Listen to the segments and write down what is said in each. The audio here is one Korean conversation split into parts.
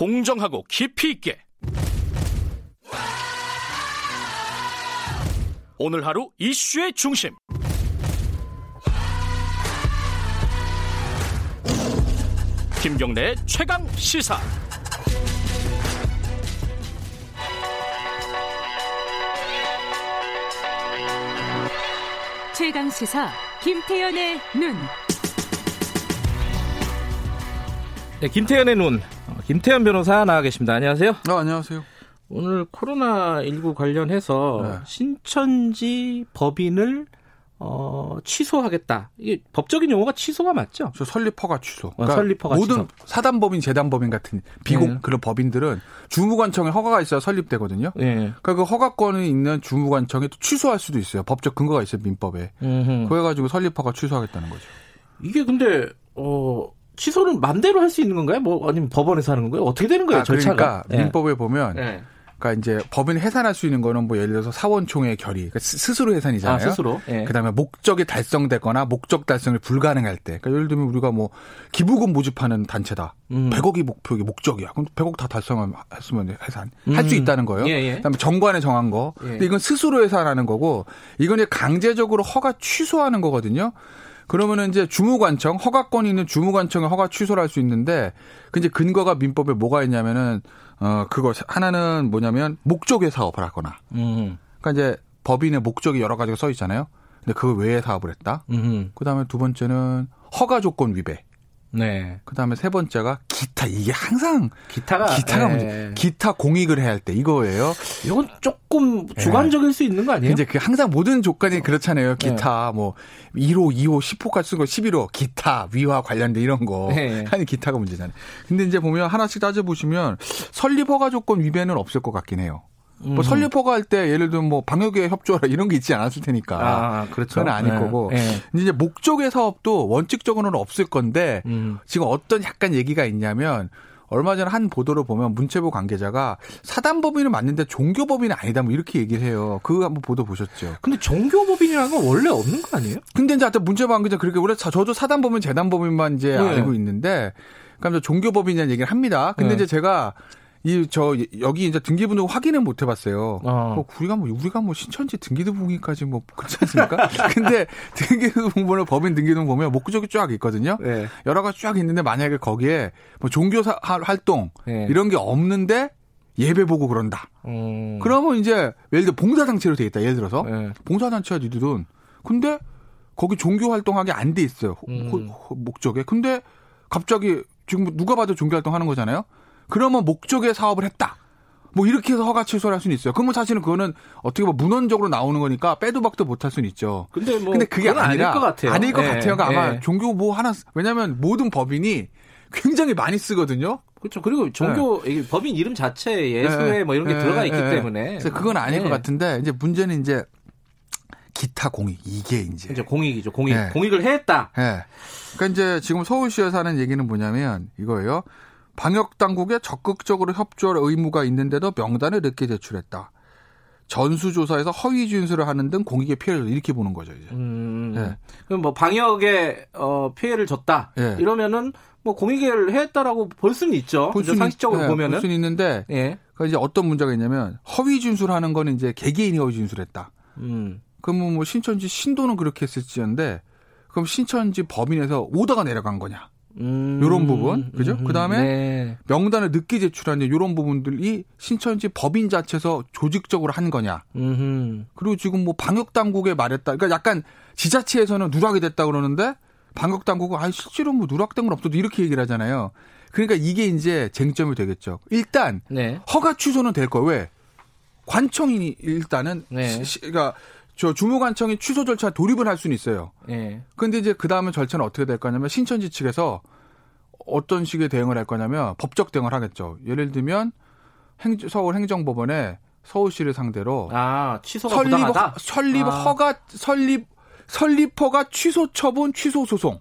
공정하고 깊이 있게 오늘 하루 이슈의 중심 김경래의 최강 시사 최강 시사 김태연의 눈. 네, 김태현의 눈. 어, 김태현 변호사 나와 계십니다. 안녕하세요. 아, 안녕하세요. 오늘 코로나19 관련해서 네. 신천지 법인을 어, 취소하겠다. 이게 법적인 용어가 취소가 맞죠? 저 설립 허가 취소. 어, 설립 허가 모든 취소. 사단법인, 재단법인 같은 비공 네. 그런 법인들은 주무관청에 허가가 있어야 설립되거든요. 예. 그러니까 그 허가권이 있는 주무관청에 또 취소할 수도 있어요. 법적 근거가 있어요, 민법에. 음흠. 그래가지고 설립 허가 취소하겠다는 거죠. 이게 근데 어 취소는 맘대로 할 수 있는 건가요? 뭐 아니면 법원에서 하는 건가요? 어떻게 되는 거예요? 아, 절차가? 그러니까 예. 민법에 보면, 예. 그러니까 이제 법인이 해산할 수 있는 거는 뭐 예를 들어서 사원총회 결의, 그러니까 스- 스스로 해산이잖아요. 아, 스스로. 예. 그다음에 목적이 달성되거나 목적 달성이 불가능할 때. 그러니까 예를 들면 우리가 뭐 기부금 모집하는 단체다. 음. 100억이 목표이 목적이야. 그럼 100억 다 달성했으면 해산. 할수 음. 있다는 거예요. 예, 예. 그다음에 정관에 정한 거. 예. 근데 이건 스스로 해산하는 거고 이건 이제 강제적으로 허가 취소하는 거거든요. 그러면은 이제 주무관청 허가권이 있는 주무관청에 허가 취소를 할 수 있는데 그 이제 근거가 민법에 뭐가 있냐면은 어 그거 하나는 뭐냐면 목적의 사업을 하거나 음. 그러니까 이제 법인의 목적이 여러 가지가 써 있잖아요. 근데 그 외에 사업을 했다. 음. 그다음에 두 번째는 허가 조건 위배. 네. 그다음에 세 번째가 기타 이게 항상 기타가 기타가 예. 문제. 기타 공익을 해야 할 때 이거예요. 이건 조금 주관적일 수 있는 거 아니에요? 이제 그 항상 모든 조건이 그렇잖아요. 기타 뭐 1호, 2호, 10호까지 쓴 거 11호 기타 위와 관련된 이런 거 네. 아니 기타가 문제잖아요. 근데 이제 보면 하나씩 따져 보시면 설립 허가 조건 위배는 없을 것 같긴 해요. 뭐 음. 설립 허가 할 때 예를 들면 뭐 방역에 협조하라 이런 게 있지 않았을 테니까. 아, 그렇죠. 그건 아닐 예. 거고. 예. 근데 이제 목적의 사업도 원칙적으로는 없을 건데 음. 지금 어떤 약간 얘기가 있냐면 얼마 전에 한 보도를 보면 문체부 관계자가 사단법인은 맞는데 종교법인은 아니다 뭐 이렇게 얘기를 해요. 그거 한번 보도 보셨죠? 근데 종교법인이라는 건 원래 없는 거 아니에요? 근데 이제 하여튼 문체부 관계자 그렇게 원래 자- 저도 사단법인 재단법인만 이제 네. 알고 있는데 그러니까 종교법인이라는 얘기를 합니다. 근데 네. 이제 제가 이 저 여기 이제 등기부등 확인을 못 해봤어요. 어. 뭐 우리가 뭐 우리가 뭐 신천지 등기부등기까지 뭐 그렇지 않습니까? 근데 등기부등본을 법인 등기부등 보면 목적이 쫙 있거든요. 네. 여러 가지 쫙 있는데 만약에 거기에 뭐 종교 사- 할- 활동 네. 이런 게 없는데 예배 보고 그런다. 음. 그러면 이제 예를 들어 봉사단체로 돼 있다. 예를 들어서 네. 봉사단체야 니들은 근데 거기 종교 활동하게 안돼 있어요. 호- 음. 목적에. 근데 갑자기 지금 누가 봐도 종교 활동 하는 거잖아요. 그러면 목적의 사업을 했다. 뭐 이렇게 해서 허가 취소를 할 수는 있어요. 그러면 사실은 그거는 어떻게 보면 문헌적으로 나오는 거니까 빼도 박도 못 할 수는 있죠. 근데 뭐 근데 그게 아니라 것 같아요. 아닐 것 예, 같아요. 그러니까 아마 예. 종교 뭐 하나 왜냐하면 모든 법인이 굉장히 많이 쓰거든요. 그렇죠. 그리고 종교 이게 법인 이름 자체에 예수회 네. 뭐 이런 게 네, 들어가 있기 네. 때문에 그래서 그건 아닐 네. 것 같은데 이제 문제는 이제 기타 공익 이게 이제 이제 공익이죠. 공익. 네. 공익을 했다. 예. 그러니까 이제 지금 서울시에서 하는 얘기는 뭐냐면 이거예요. 방역 당국에 적극적으로 협조할 의무가 있는데도 명단을 늦게 제출했다. 전수조사에서 허위 진술을 하는 등 공익의 피해를 이렇게 보는 거죠 이제. 음. 예. 그럼 뭐 방역에 어, 피해를 줬다. 예. 이러면은 뭐 공익을 했다라고 볼 수는 있죠. 볼? 수는 상식적으로 있- 예, 보면은. 볼 수는 있는데 예. 그 이제 어떤 문제가 있냐면 허위 진술하는 거는 이제 개개인이 허위 진술했다. 음. 그러면 뭐 신천지 신도는 그렇게 했을지언데 그럼 신천지 법인에서 오더가 내려간 거냐? 음. 요런 부분, 그죠? 음. 그다음에 네. 명단을 늦게 제출한 이런 부분들이 신천지 법인 자체에서 조직적으로 한 거냐? 음. 그리고 지금 뭐 방역 당국에 말했다. 그러니까 약간 지자체에서는 누락이 됐다 그러는데 방역 당국은 아 실제로 뭐 누락된 건 없어도 이렇게 얘기를 하잖아요. 그러니까 이게 이제 쟁점이 되겠죠. 일단 네. 허가 취소는 될 거예요. 왜? 관청이 일단은 네. 시- 그러니까 저 주무관청이 취소 절차 돌입을 할 수는 있어요. 예. 근데 이제 그 다음에 절차는 어떻게 될 거냐면 신천지 측에서 어떤 식의 대응을 할 거냐면 법적 대응을 하겠죠. 예를 들면 행, 서울 행정법원에 서울시를 상대로 아, 취소가 설립 부당하다. 설립 아. 허가 설립 설립허가 취소 처분 취소 소송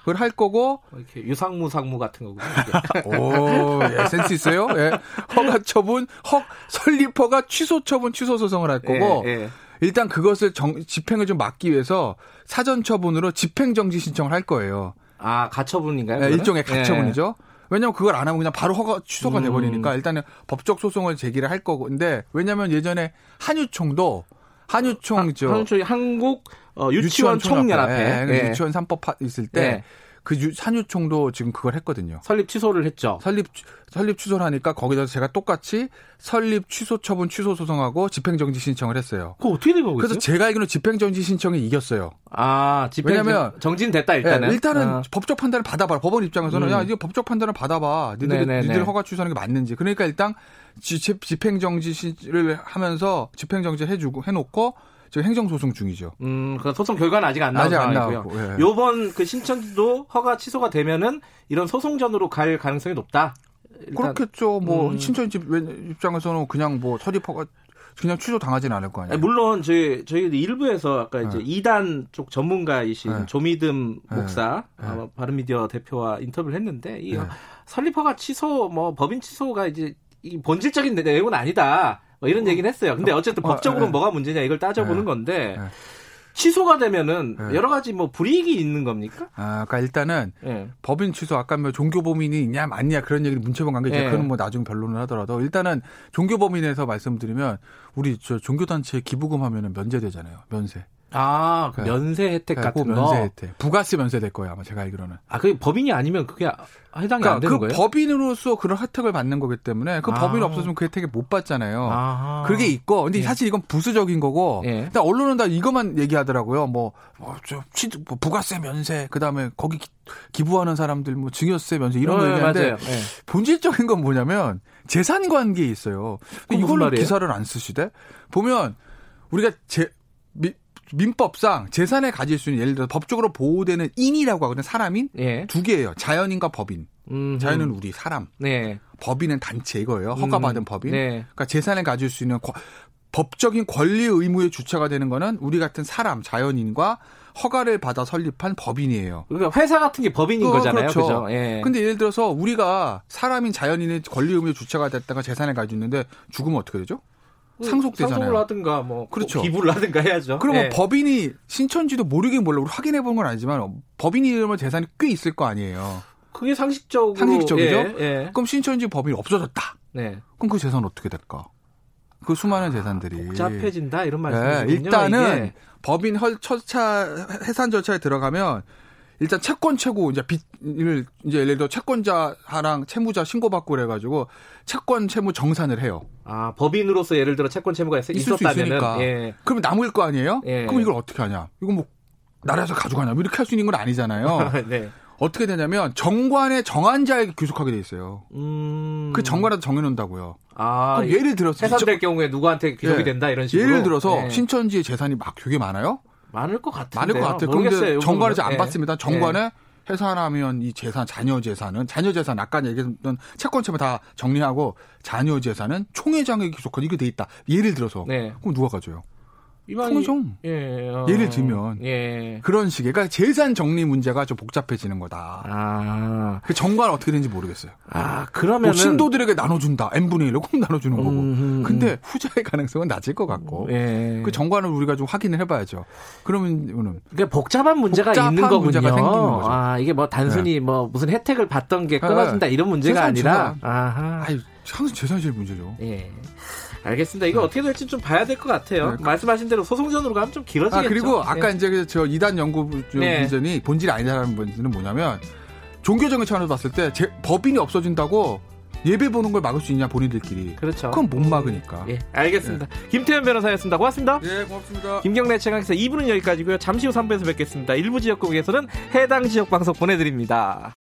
그걸 할 거고 뭐 이렇게 유상무 상무 같은. 이게. 오 예, 센스 있어요. 예. 허가 처분 허 설립허가 취소 처분 취소 소송을 할 거고 예, 예. 일단 그것을 정, 집행을 좀 막기 위해서 사전 처분으로 집행 정지 신청을 할 거예요. 아, 가처분인가요? 예, 그거는? 일종의 가처분이죠. 왜냐면 그걸 안 하면 그냥 바로 허가 취소가 음. 돼버리니까 일단은 법적 소송을 제기를 할 거고. 근데 왜냐면 예전에 한유총도 한유총 저 한초이 한국 어, 유치원 총연합회 예, 그 예. 유치원 3법 파- 있을 예. 때그 한유총도 지금 그걸 했거든요. 설립 취소를 했죠. 설립 설립 취소를 하니까 거기다 제가 똑같이 설립 취소 처분 취소 소송하고 집행정지 신청을 했어요. 그거 어떻게 되고 그래서 있어요? 제가 알기로는 집행정지 신청이 이겼어요. 아, 집행 왜냐면- 정진됐다 일단은. 예, 일단은 아. 법적 판단을 받아봐. 법원 입장에서는 음. 야 이거 법적 판단을 받아봐. 니들 네네네. 니들 허가 취소하는 게 맞는지. 그러니까 일단 집행정지를 하면서 집행정지 해주고 해놓고 지금 행정소송 중이죠. 음, 그 소송 결과는 아직 안 나온 아직 안 상황이고요. 나왔고, 예. 요번 그 신청도 허가 취소가 되면은 이런 소송전으로 갈 가능성이 높다. 일단 그렇겠죠. 뭐 음. 신천지 입장에서는 그냥 뭐 설립 허가 그냥 취소 당하지는 않을 거 아니에요. 아니, 물론 저희 저희 일부에서 아까 이제 네. 이단 쪽 전문가이신 네. 조미듬 네. 목사 네. 어, 바른미디어 대표와 인터뷰를 했는데 이 네. 설립허가 취소 뭐 법인 취소가 이제 이 본질적인 내용은 아니다. 뭐 이런 얘기는 했어요. 근데 어쨌든 어, 법적으로 네. 뭐가 문제냐 이걸 따져보는 네. 건데 네. 취소가 되면은 네. 여러 가지 뭐 불이익이 있는 겁니까? 아, 그러니까 일단은 예. 법인 취소 아까 뭐 종교 범인이 있냐 맞냐 그런 얘기를 문체본 관계 예. 그건 뭐 나중에 변론을 하더라도 일단은 종교 범인에서 말씀드리면 우리 저 종교 단체 기부금 하면은 면제되잖아요. 면세. 아, 그 네. 면세 혜택 네, 같은 그 거. 면세 혜택. 부가세 면세 될 거예요 아마 제가 알기로는. 아, 그게 법인이 아니면 그게 해당이 그러니까 안 되는 그 거예요? 법인으로서 그런 혜택을 받는 거기 때문에 그 아. 법인 없어지면 그 혜택을 못 받잖아요. 아하. 그게 있고, 근데 예. 사실 이건 부수적인 거고, 예. 일단 언론은 다 이것만 얘기하더라고요. 뭐, 뭐, 저, 취득, 뭐 부가세 면세, 그 다음에 거기 기, 부하는 사람들, 뭐, 증여세 면세, 이런 거 어, 얘기하는데, 맞아요. 예. 본질적인 건 뭐냐면, 재산 관계에 있어요. 무슨 이걸로? 기사를 안 쓰시대? 보면, 우리가 제, 미- 민법상 재산을 가질 수 있는 예를 들어 법적으로 보호되는 인이라고 하거든요. 사람인 예. 두 개예요. 자연인과 법인. 음, 자연은 우리 사람, 네. 법인은 단체 이거예요. 허가받은 음, 법인. 네. 그러니까 재산을 가질 수 있는 권- 법적인 권리 의무의 주체가 되는 거는 우리 같은 사람, 자연인과 허가를 받아 설립한 법인이에요. 그러니까 회사 같은 게 법인인 어, 거잖아요. 그렇죠. 그죠? 예. 근데 예를 들어서 우리가 사람인 자연인의 권리 의무의 주체가 됐다가 재산을 가지고 있는데 죽으면 어떻게 되죠? 상속되잖아요. 상속을 하든가 뭐 그렇죠. 기부를 하든가 해야죠. 그러면 예. 법인이 신천지도 모르긴 몰라. 우리 확인해 본 건 아니지만 법인이 이러면 재산이 꽤 있을 거 아니에요. 그게 상식적으로 상식적이죠? 예, 예. 그럼 신천지 법인이 없어졌다. 네. 그럼 그 재산 어떻게 될까? 그 수많은 재산들이 복잡해진다 이런 네, 말씀이시군요. 일단은 이게. 법인 헐 절차 해산 절차에 들어가면 일단 채권 채고 이제 빚을 이제 예를 들어 채권자랑 채무자 신고받고 그래가지고 채권 채무 정산을 해요. 아 법인으로서 예를 들어 채권 채무가 있, 있을 수 있었다면은. 예. 그러면 남을 거 아니에요? 예. 그럼 이걸 어떻게 하냐? 이거 뭐 나라에서 가져가냐? 뭐 이렇게 할 수 있는 건 아니잖아요. 네. 어떻게 되냐면 정관의 정한자에게 귀속하게 돼 있어요. 음. 그 정관에다 정해놓는다고요. 아 그럼 예를 들어서 해산될 경우에 누구한테 기속이 예. 된다 이런 식으로. 예를 들어서 예. 신천지의 재산이 막 되게 많아요. 많을 것 같은데. 많을 것 같아요. 모르겠어요. 그런데 이 정관을. 잘안 예. 받습니다. 정관에 해산하면 이 재산, 자녀 재산은 자녀 재산 아까 얘기했던 채권채무 다 정리하고 자녀 재산은 총회장에게 기속한 이게 돼 있다. 예를 들어서 네. 그럼 누가 가져요? 총회장. 예. 어, 예를 들면. 예. 그런 식의 그러니까 재산 정리 문제가 좀 복잡해지는 거다. 아. 그 정관 어떻게 되는지 모르겠어요. 아, 뭐 그러면은 신도들에게 나눠준다. n분의 1로 꼭 나눠주는 거고. 음, 음, 근데 후자의 가능성은 낮을 것 같고. 예. 그 정관을 우리가 좀 확인을 해봐야죠. 그러면은 그게 복잡한 문제가 복잡한 있는 거군요. 문제가 생기는 거죠. 아, 이게 뭐 단순히 뭐 무슨 혜택을 받던 게 끊어진다 이런 문제가 아니라. 아하. 아유 항상 제일 문제죠. 예. 알겠습니다. 이거 어떻게 될지 좀 봐야 될 것 같아요. 네. 말씀하신 대로 소송전으로 가면 좀아 길어지겠죠. 그리고 예. 아까 이제 그저 이단 연구 네. 비전이 본질이 아니다라는 문제는 뭐냐면 종교적인 차원에서 봤을 때 제, 법인이 없어진다고 예배 보는 걸 막을 수 있냐 본인들끼리. 그렇죠. 그건 못 막으니까. 예, 알겠습니다. 김태현 변호사였습니다. 고맙습니다. 예, 고맙습니다. 김경래 최강에서 2부는 여기까지고요. 잠시 후 3부에서 뵙겠습니다. 일부 지역국에서는 해당 지역 방송 보내드립니다.